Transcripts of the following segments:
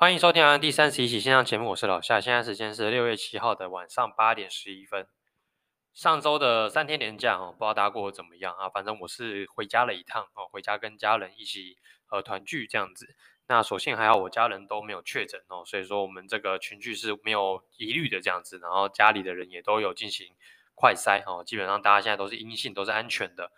欢迎收听第三十一期线上节目，我是老夏。现在时间是六月七号的晚上八点十一分。上周的三天连假哦，不知道大家过得怎么样啊？反正我是回家了一趟哦，回家跟家人一起呃团聚这样子。那所幸还好，我家人都没有确诊哦，所以说我们这个群聚是没有疑虑的这样子。然后家里的人也都有进行快筛哦，基本上大家现在都是阴性，都是安全的。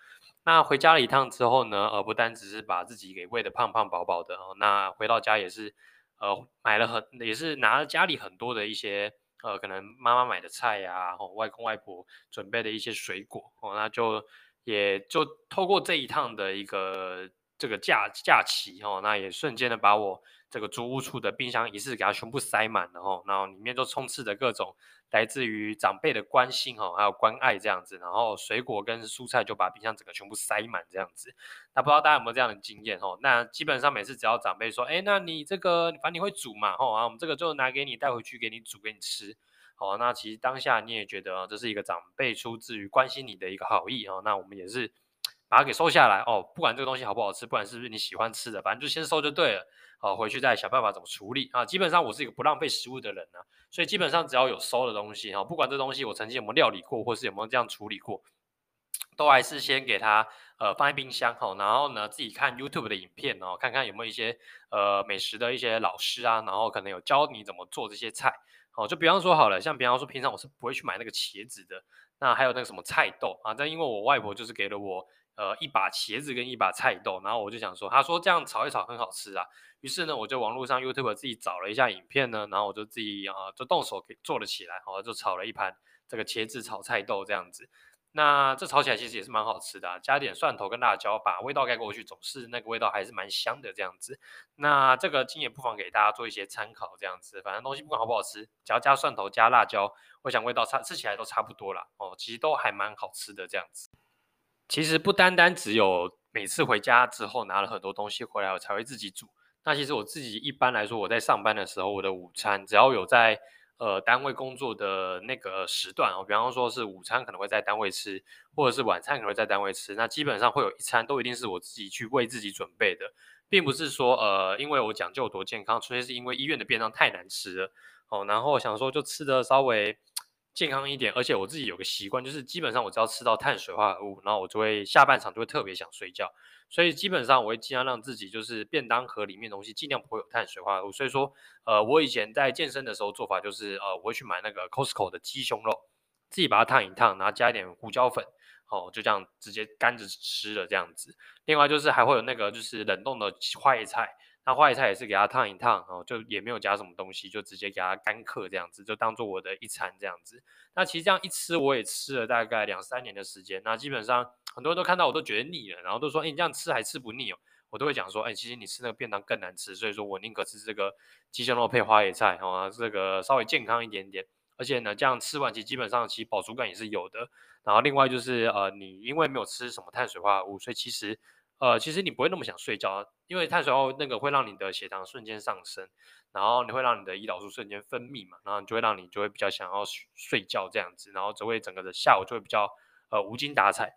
那回家了一趟之后呢，呃，不单只是把自己给喂得胖胖饱饱的哦，那回到家也是。呃，买了很也是拿了家里很多的一些呃，可能妈妈买的菜呀、啊，哦，外公外婆准备的一些水果哦，那就也就透过这一趟的一个这个假假期哦，那也瞬间的把我这个租屋处的冰箱一次给它全部塞满了哦，然后里面就充斥着各种。来自于长辈的关心哈，还有关爱这样子，然后水果跟蔬菜就把冰箱整个全部塞满这样子。那不知道大家有没有这样的经验哈？那基本上每次只要长辈说，哎，那你这个反正你会煮嘛，吼啊，我们这个就拿给你带回去给你煮给你吃。哦，那其实当下你也觉得这是一个长辈出自于关心你的一个好意哦。那我们也是把它给收下来哦，不管这个东西好不好吃，不管是不是你喜欢吃的，反正就先收就对了。好，回去再想办法怎么处理啊。基本上我是一个不浪费食物的人呢、啊，所以基本上只要有收的东西哈，不管这东西我曾经有没有料理过，或是有没有这样处理过，都还是先给它呃放在冰箱哈，然后呢自己看 YouTube 的影片哦，看看有没有一些呃美食的一些老师啊，然后可能有教你怎么做这些菜。好，就比方说好了，像比方说平常我是不会去买那个茄子的，那还有那个什么菜豆啊，但因为我外婆就是给了我呃一把茄子跟一把菜豆，然后我就想说，他说这样炒一炒很好吃啊。于是呢，我就网络上 YouTube 自己找了一下影片呢，然后我就自己啊、就动手给做了起来，好，就炒了一盘这个茄子炒菜豆这样子。那这炒起来其实也是蛮好吃的，加点蒜头跟辣椒，把味道盖过去，总是那个味道还是蛮香的这样子。那这个今也不妨给大家做一些参考这样子，反正东西不管好不好吃，只要加蒜头加辣椒，我想味道差吃起来都差不多啦。哦，其实都还蛮好吃的这样子。其实不单单只有每次回家之后拿了很多东西回来，我才会自己煮。那其实我自己一般来说，我在上班的时候，我的午餐只要有在呃单位工作的那个时段哦，比方说是午餐可能会在单位吃，或者是晚餐可能会在单位吃，那基本上会有一餐都一定是我自己去为自己准备的，并不是说呃因为我讲究多健康，纯粹是因为医院的便当太难吃了哦，然后想说就吃的稍微健康一点，而且我自己有个习惯，就是基本上我只要吃到碳水化合物，然后我就会下半场就会特别想睡觉。所以基本上我会尽量让自己就是便当盒里面的东西尽量不会有碳水化合物。所以说，呃，我以前在健身的时候做法就是，呃，我会去买那个 Costco 的鸡胸肉，自己把它烫一烫，然后加一点胡椒粉，哦，就这样直接干着吃了这样子。另外就是还会有那个就是冷冻的花椰菜。那花椰菜也是给它烫一烫，哦，就也没有加什么东西，就直接给它干嗑这样子，就当做我的一餐这样子。那其实这样一吃，我也吃了大概两三年的时间。那基本上很多人都看到我都觉得腻了，然后都说：“哎，你这样吃还吃不腻哦？”我都会讲说：“哎，其实你吃那个便当更难吃，所以说我宁可吃这个鸡胸肉配花椰菜，哦，这个稍微健康一点点。而且呢，这样吃完其实基本上其实饱足感也是有的。然后另外就是呃，你因为没有吃什么碳水化合物，所以其实。呃，其实你不会那么想睡觉，因为碳水化合物那个会让你的血糖瞬间上升，然后你会让你的胰岛素瞬间分泌嘛，然后就会让你就会比较想要睡觉这样子，然后就会整个的下午就会比较呃无精打采，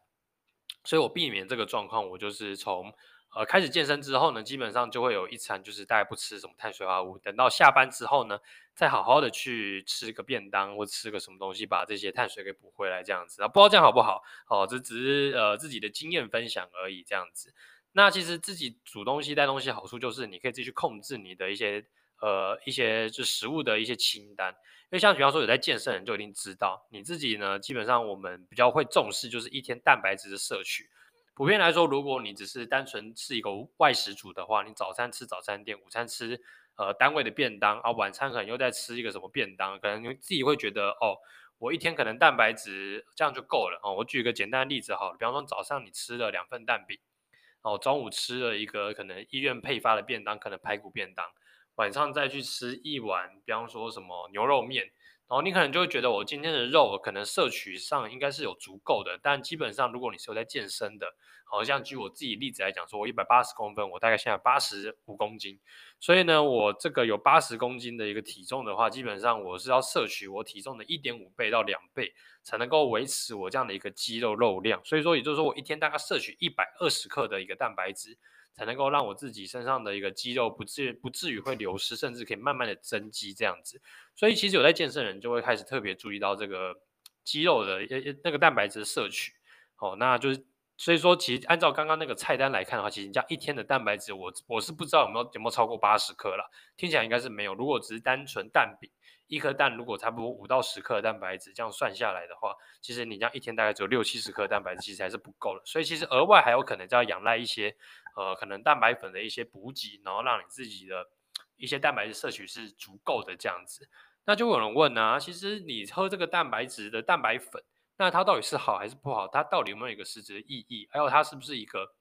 所以我避免这个状况，我就是从。呃，开始健身之后呢，基本上就会有一餐就是大概不吃什么碳水化合物，等到下班之后呢，再好好的去吃个便当或吃个什么东西，把这些碳水给补回来这样子啊，不知道这样好不好？哦，这只是呃自己的经验分享而已这样子。那其实自己煮东西带东西好处就是你可以自己去控制你的一些呃一些就食物的一些清单，因为像比方说有在健身人就一定知道，你自己呢基本上我们比较会重视就是一天蛋白质的摄取。普遍来说，如果你只是单纯是一个外食族的话，你早餐吃早餐店，午餐吃呃单位的便当，啊晚餐可能又在吃一个什么便当，可能你自己会觉得哦，我一天可能蛋白质这样就够了哦。我举一个简单的例子好了，比方说早上你吃了两份蛋饼，哦中午吃了一个可能医院配发的便当，可能排骨便当，晚上再去吃一碗，比方说什么牛肉面。然后你可能就会觉得，我今天的肉可能摄取上应该是有足够的，但基本上如果你是有在健身的，好像据我自己例子来讲，说我一百八十公分，我大概现在八十五公斤，所以呢，我这个有八十公斤的一个体重的话，基本上我是要摄取我体重的一点五倍到两倍，才能够维持我这样的一个肌肉肉量。所以说，也就是说，我一天大概摄取一百二十克的一个蛋白质，才能够让我自己身上的一个肌肉不至不至于会流失，甚至可以慢慢的增肌这样子。所以其实有在健身的人就会开始特别注意到这个肌肉的那个蛋白质摄取。哦，那就是所以说，其实按照刚刚那个菜单来看的话，其实你这样一天的蛋白质，我我是不知道有没有有没有超过八十克了，听起来应该是没有。如果只是单纯蛋饼。一颗蛋如果差不多五到十克蛋白质，这样算下来的话，其实你这样一天大概只有六七十克蛋白质，其实还是不够的。所以其实额外还有可能就要仰赖一些，呃，可能蛋白粉的一些补给，然后让你自己的一些蛋白质摄取是足够的这样子。那就有人问啊，其实你喝这个蛋白质的蛋白粉，那它到底是好还是不好？它到底有没有一个实质的意义？还有它是不是一个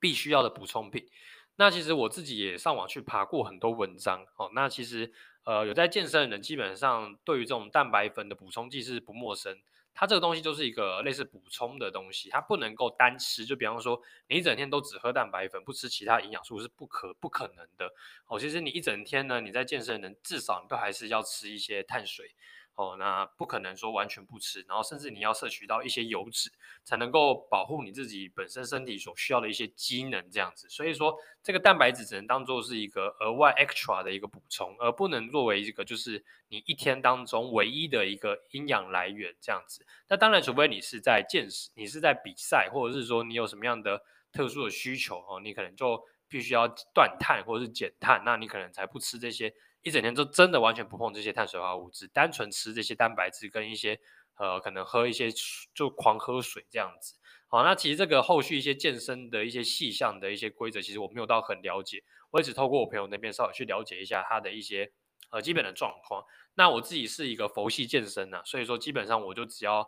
必须要的补充品？那其实我自己也上网去爬过很多文章，哦，那其实。呃，有在健身的人，基本上对于这种蛋白粉的补充剂是不陌生。它这个东西就是一个类似补充的东西，它不能够单吃。就比方说，你一整天都只喝蛋白粉，不吃其他营养素是不可不可能的。哦，其实你一整天呢，你在健身的人至少你都还是要吃一些碳水。哦，那不可能说完全不吃，然后甚至你要摄取到一些油脂，才能够保护你自己本身身体所需要的一些机能这样子。所以说，这个蛋白质只能当做是一个额外 extra 的一个补充，而不能作为一个就是你一天当中唯一的一个营养来源这样子。那当然，除非你是在健身，你是在比赛，或者是说你有什么样的特殊的需求哦，你可能就必须要断碳或者是减碳，那你可能才不吃这些。一整天都真的完全不碰这些碳水化合物只，单纯吃这些蛋白质跟一些呃，可能喝一些就狂喝水这样子。好，那其实这个后续一些健身的一些细项的一些规则，其实我没有到很了解，我也只透过我朋友那边稍微去了解一下他的一些呃基本的状况。那我自己是一个佛系健身呐、所以说基本上我就只要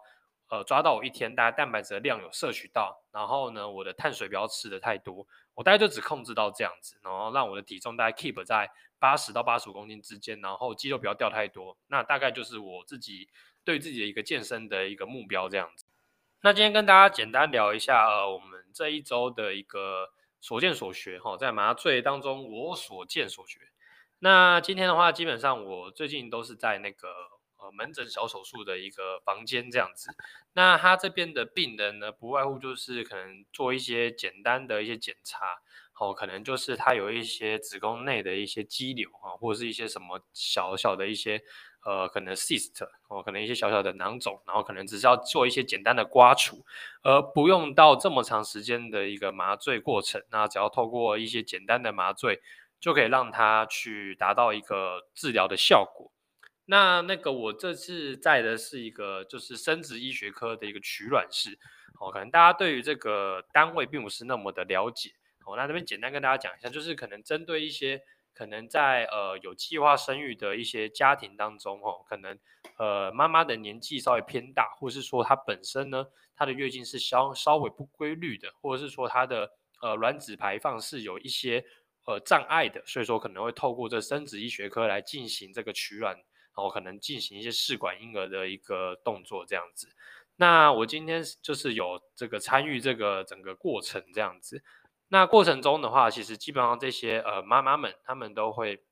呃抓到我一天大概蛋白质的量有摄取到，然后呢我的碳水不要吃的太多，我大概就只控制到这样子，然后让我的体重大概 keep 在。八十到八十五公斤之间，然后肌肉不要掉太多，那大概就是我自己对自己的一个健身的一个目标这样子。那今天跟大家简单聊一下，呃，我们这一周的一个所见所学哈，在麻醉当中我所见所学。那今天的话，基本上我最近都是在那个呃门诊小手术的一个房间这样子。那他这边的病人呢，不外乎就是可能做一些简单的一些检查。哦，可能就是他有一些子宫内的一些肌瘤啊，或者是一些什么小小的一些呃，可能 cyst 哦，可能一些小小的囊肿，然后可能只是要做一些简单的刮除，而不用到这么长时间的一个麻醉过程。那只要透过一些简单的麻醉，就可以让他去达到一个治疗的效果。那那个我这次在的是一个就是生殖医学科的一个取卵室哦，可能大家对于这个单位并不是那么的了解。哦，那这边简单跟大家讲一下，就是可能针对一些可能在呃有计划生育的一些家庭当中，哦，可能呃妈妈的年纪稍微偏大，或是说她本身呢，她的月经是稍稍微不规律的，或者是说她的呃卵子排放是有一些呃障碍的，所以说可能会透过这生殖医学科来进行这个取卵，然后可能进行一些试管婴儿的一个动作这样子。那我今天就是有这个参与这个整个过程这样子。那过程中的话，其实基本上这些呃妈妈们，她们都会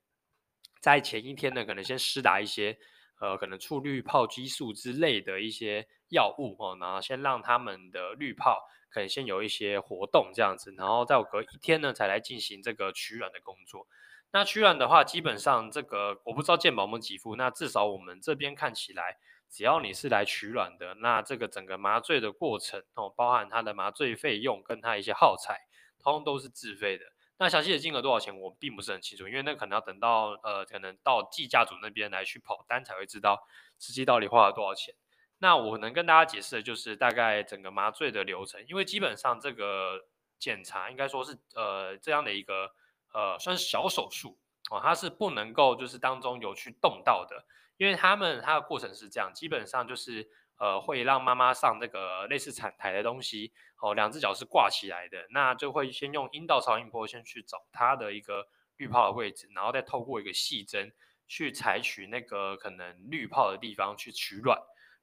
在前一天呢，可能先施打一些呃可能促滤泡激素之类的一些药物哦，然后先让他们的滤泡可能先有一些活动这样子，然后再隔一天呢才来进行这个取卵的工作。那取卵的话，基本上这个我不知道健保有没有给付，那至少我们这边看起来，只要你是来取卵的，那这个整个麻醉的过程哦，包含它的麻醉费用跟它一些耗材。通通都是自费的，那详细的金额多少钱我并不是很清楚，因为那可能要等到呃，可能到计价组那边来去跑单才会知道实际到底花了多少钱。那我能跟大家解释的就是大概整个麻醉的流程，因为基本上这个检查应该说是呃这样的一个呃算是小手术哦，它是不能够就是当中有去动到的，因为他们它的过程是这样，基本上就是。呃，会让妈妈上那个类似产台的东西，哦，两只脚是挂起来的，那就会先用阴道超音波先去找它的一个滤泡的位置，然后再透过一个细针去采取那个可能滤泡的地方去取卵，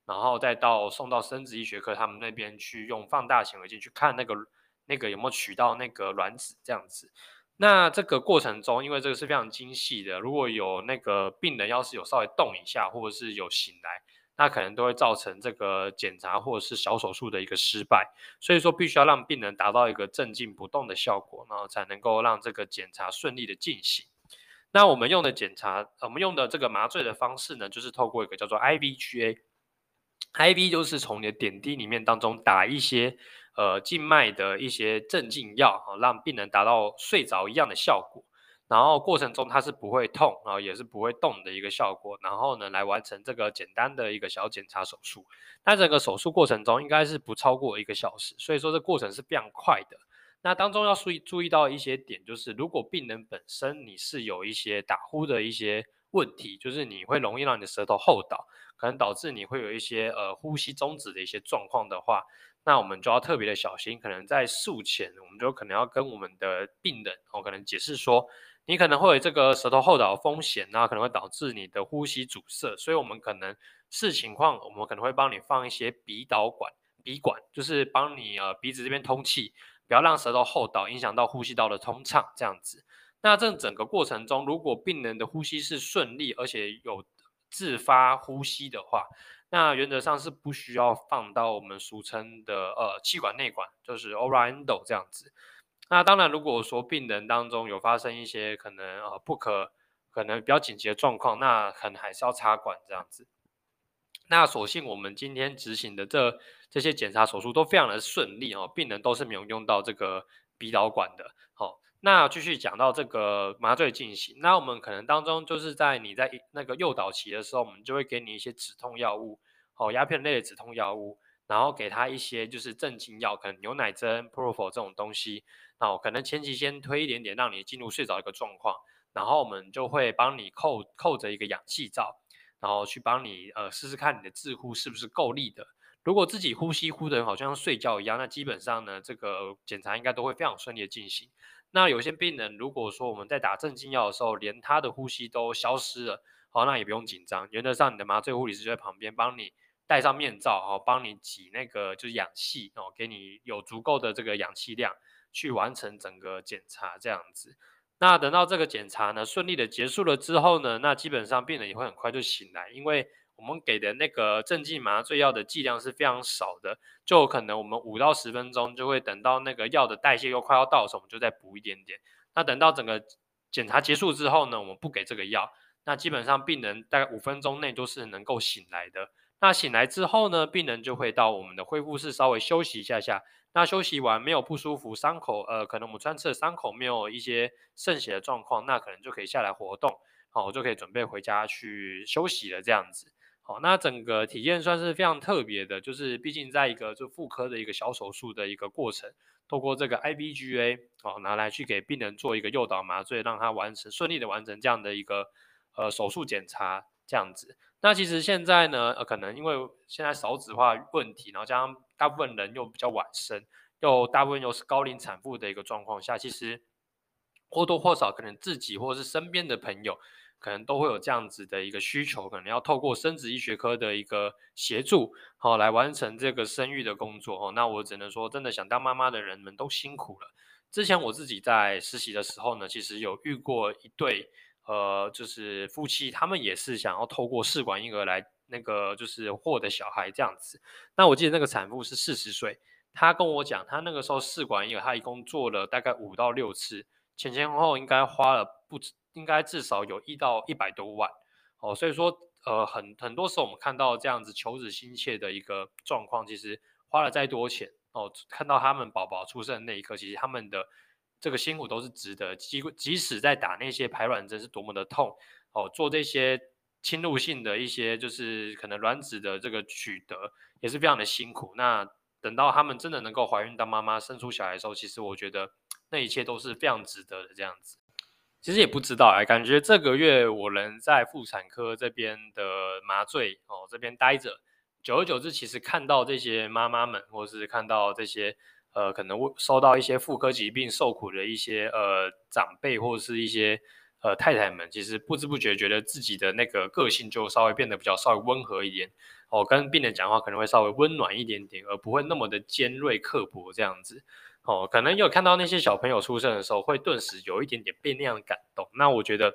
然后再到送到生殖医学科他们那边去用放大显微镜去看那个那个有没有取到那个卵子这样子。那这个过程中，因为这个是非常精细的，如果有那个病人要是有稍微动一下，或者是有醒来。那可能都会造成这个检查或者是小手术的一个失败。所以说，必须要让病人达到一个镇静不动的效果，然后才能够让这个检查顺利的进行。那我们用的检查，我们用的这个麻醉的方式呢，就是透过一个叫做 IVGA，IV 就是从你的点滴里面当中打一些呃静脉的一些镇静药，让病人达到睡着一样的效果。然后过程中它是不会痛，然后也是不会动的一个效果。然后呢，来完成这个简单的一个小检查手术。那整个手术过程中应该是不超过一个小时，所以说这过程是非常快的。那当中要注意注意到一些点，就是如果病人本身你是有一些打呼的一些问题，就是你会容易让你的舌头后倒，可能导致你会有一些呃呼吸中止的一些状况的话，那我们就要特别的小心。可能在术前，我们就可能要跟我们的病人哦，可能解释说，你可能会有这个舌头后倒的风险，那可能会导致你的呼吸阻塞，所以我们可能视情况，我们可能会帮你放一些鼻导管，鼻管就是帮你呃鼻子这边通气。不要让舌头后倒，影响到呼吸道的通畅，这样子。那这整个过程中，如果病人的呼吸是顺利，而且有自发呼吸的话，那原则上是不需要放到我们俗称的呃气管内管，就是 oral endo 这样子。那当然，如果说病人当中有发生一些可能呃不可可能比较紧急的状况，那可能还是要插管这样子。那所幸我们今天执行的这这些检查手术都非常的顺利哦，病人都是没有用到这个鼻导管的。那继续讲到这个麻醉进行，那我们可能当中就是在你在那个诱导期的时候，我们就会给你一些止痛药物，好，鸦片类的止痛药物，然后给他一些就是镇静药，可能牛奶针、Propofol 这种东西，好，可能前期先推一点点，让你进入睡着一个状况，然后我们就会帮你扣扣着一个氧气罩。然后去帮你呃试试看你的自呼是不是够力的。如果自己呼吸呼的好像睡觉一样，那基本上呢，这个检查应该都会非常顺利的进行。那有些病人如果说我们在打镇静药的时候，连他的呼吸都消失了，好，那也不用紧张。原则上，你的麻醉护理师就在旁边帮你戴上面罩，好，帮你挤那个就是氧气哦，给你有足够的这个氧气量去完成整个检查这样子。那等到这个检查呢顺利的结束了之后呢，那基本上病人也会很快就醒来，因为我们给的那个镇静麻醉药的剂量是非常少的，就可能我们五到十分钟就会等到那个药的代谢又快要到的时候，我们就再补一点点。那等到整个检查结束之后呢，我们不给这个药，那基本上病人大概五分钟内都是能够醒来的。那醒来之后呢，病人就会到我们的恢复室稍微休息一下下。那休息完没有不舒服，伤口呃，可能我们穿刺的伤口没有一些渗血的状况，那可能就可以下来活动，好，我就可以准备回家去休息了这样子。好，那整个体验算是非常特别的，就是毕竟在一个就妇科的一个小手术的一个过程，透过这个 IBGA 哦，拿来去给病人做一个诱导麻醉，让他完成顺利的完成这样的一个呃手术检查这样子。那其实现在呢，呃，可能因为现在少子化问题，然后加上大部分人又比较晚生，又大部分又是高龄产妇的一个状况下，其实或多或少可能自己或者是身边的朋友，可能都会有这样子的一个需求，可能要透过生殖医学科的一个协助，好，来完成这个生育的工作。哦，那我只能说，真的想当妈妈的人们都辛苦了。之前我自己在实习的时候呢，其实有遇过一对。呃，就是夫妻，他们也是想要透过试管婴儿来那个，就是获得小孩这样子。那我记得那个产妇是四十岁，她跟我讲，她那个时候试管婴儿，她一共做了大概五到六次，前前后后应该花了不止，应该至少有一到一百多万。哦，所以说，呃，很很多时候我们看到这样子求子心切的一个状况，其实花了再多钱，哦，看到他们宝宝出生的那一刻，其实他们的。这个辛苦都是值得，即即使在打那些排卵针是多么的痛，哦，做这些侵入性的一些就是可能卵子的这个取得也是非常的辛苦。那等到他们真的能够怀孕当妈妈生出小孩的时候，其实我觉得那一切都是非常值得的。这样子，其实也不知道哎，感觉这个月我能在妇产科这边的麻醉哦这边待着，久而久之，其实看到这些妈妈们，或是看到这些。呃，可能会收到一些妇科疾病受苦的一些呃长辈或者是一些呃太太们，其实不知不觉觉得自己的那个个性就稍微变得比较稍微温和一点哦，跟病人讲话可能会稍微温暖一点点，而不会那么的尖锐刻薄这样子哦。可能有看到那些小朋友出生的时候，会顿时有一点点被那样感动。那我觉得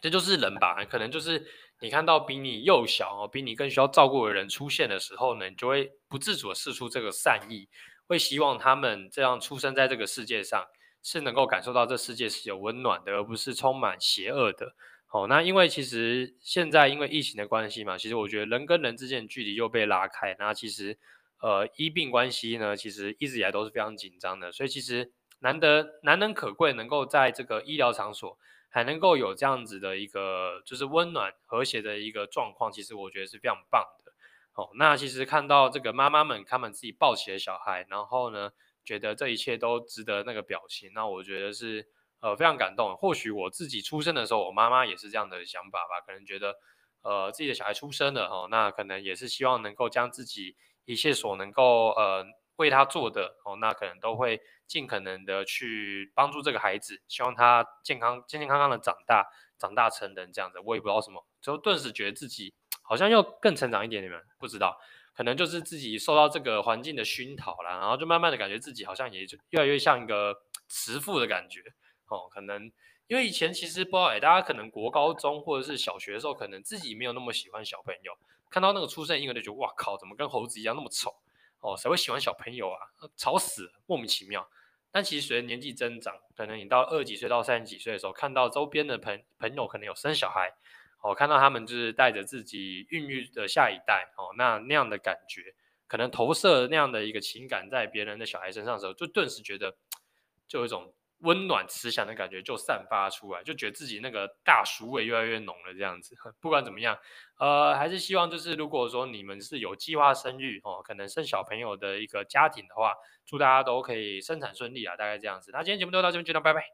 这就是人吧，可能就是你看到比你幼小哦，比你更需要照顾的人出现的时候呢，你就会不自主的释出这个善意，会希望他们这样出生在这个世界上，是能够感受到这世界是有温暖的，而不是充满邪恶的。好，那因为其实现在因为疫情的关系嘛，其实我觉得人跟人之间的距离又被拉开，那其实呃医病关系呢，其实一直以来都是非常紧张的，所以其实难得难能可贵，能够在这个医疗场所。还能够有这样子的一个就是温暖和谐的一个状况，其实我觉得是非常棒的。哦，那其实看到这个妈妈们，他们自己抱起了小孩，然后呢，觉得这一切都值得那个表情，那我觉得是呃非常感动。或许我自己出生的时候，我妈妈也是这样的想法吧，可能觉得呃自己的小孩出生了哦，那可能也是希望能够将自己一切所能够呃。为他做的哦，那可能都会尽可能的去帮助这个孩子，希望他健康、健健康康的长大，长大成人这样子。我也不知道什么，就顿时觉得自己好像又更成长一点点。你们不知道，可能就是自己受到这个环境的熏陶啦，然后就慢慢的感觉自己好像也就越来越像一个慈父的感觉哦。可能因为以前其实不知道哎，大家可能国高中或者是小学的时候，可能自己没有那么喜欢小朋友，看到那个出生婴儿就觉得哇靠，怎么跟猴子一样那么丑。哦，谁会喜欢小朋友啊？吵死，莫名其妙。但其实随着年纪增长，可能你到二十几岁到三十几岁的时候，看到周边的朋朋友可能有生小孩，哦，看到他们就是带着自己孕育的下一代，哦，那那样的感觉，可能投射那样的一个情感在别人的小孩身上的时候，就顿时觉得就有一种。温暖慈祥的感觉就散发出来，就觉得自己那个大叔味越来越浓了。这样子，不管怎么样，呃，还是希望就是如果说你们是有计划生育哦，可能生小朋友的一个家庭的话，祝大家都可以生产顺利啊，大概这样子。那今天节目就到这边，就到拜拜。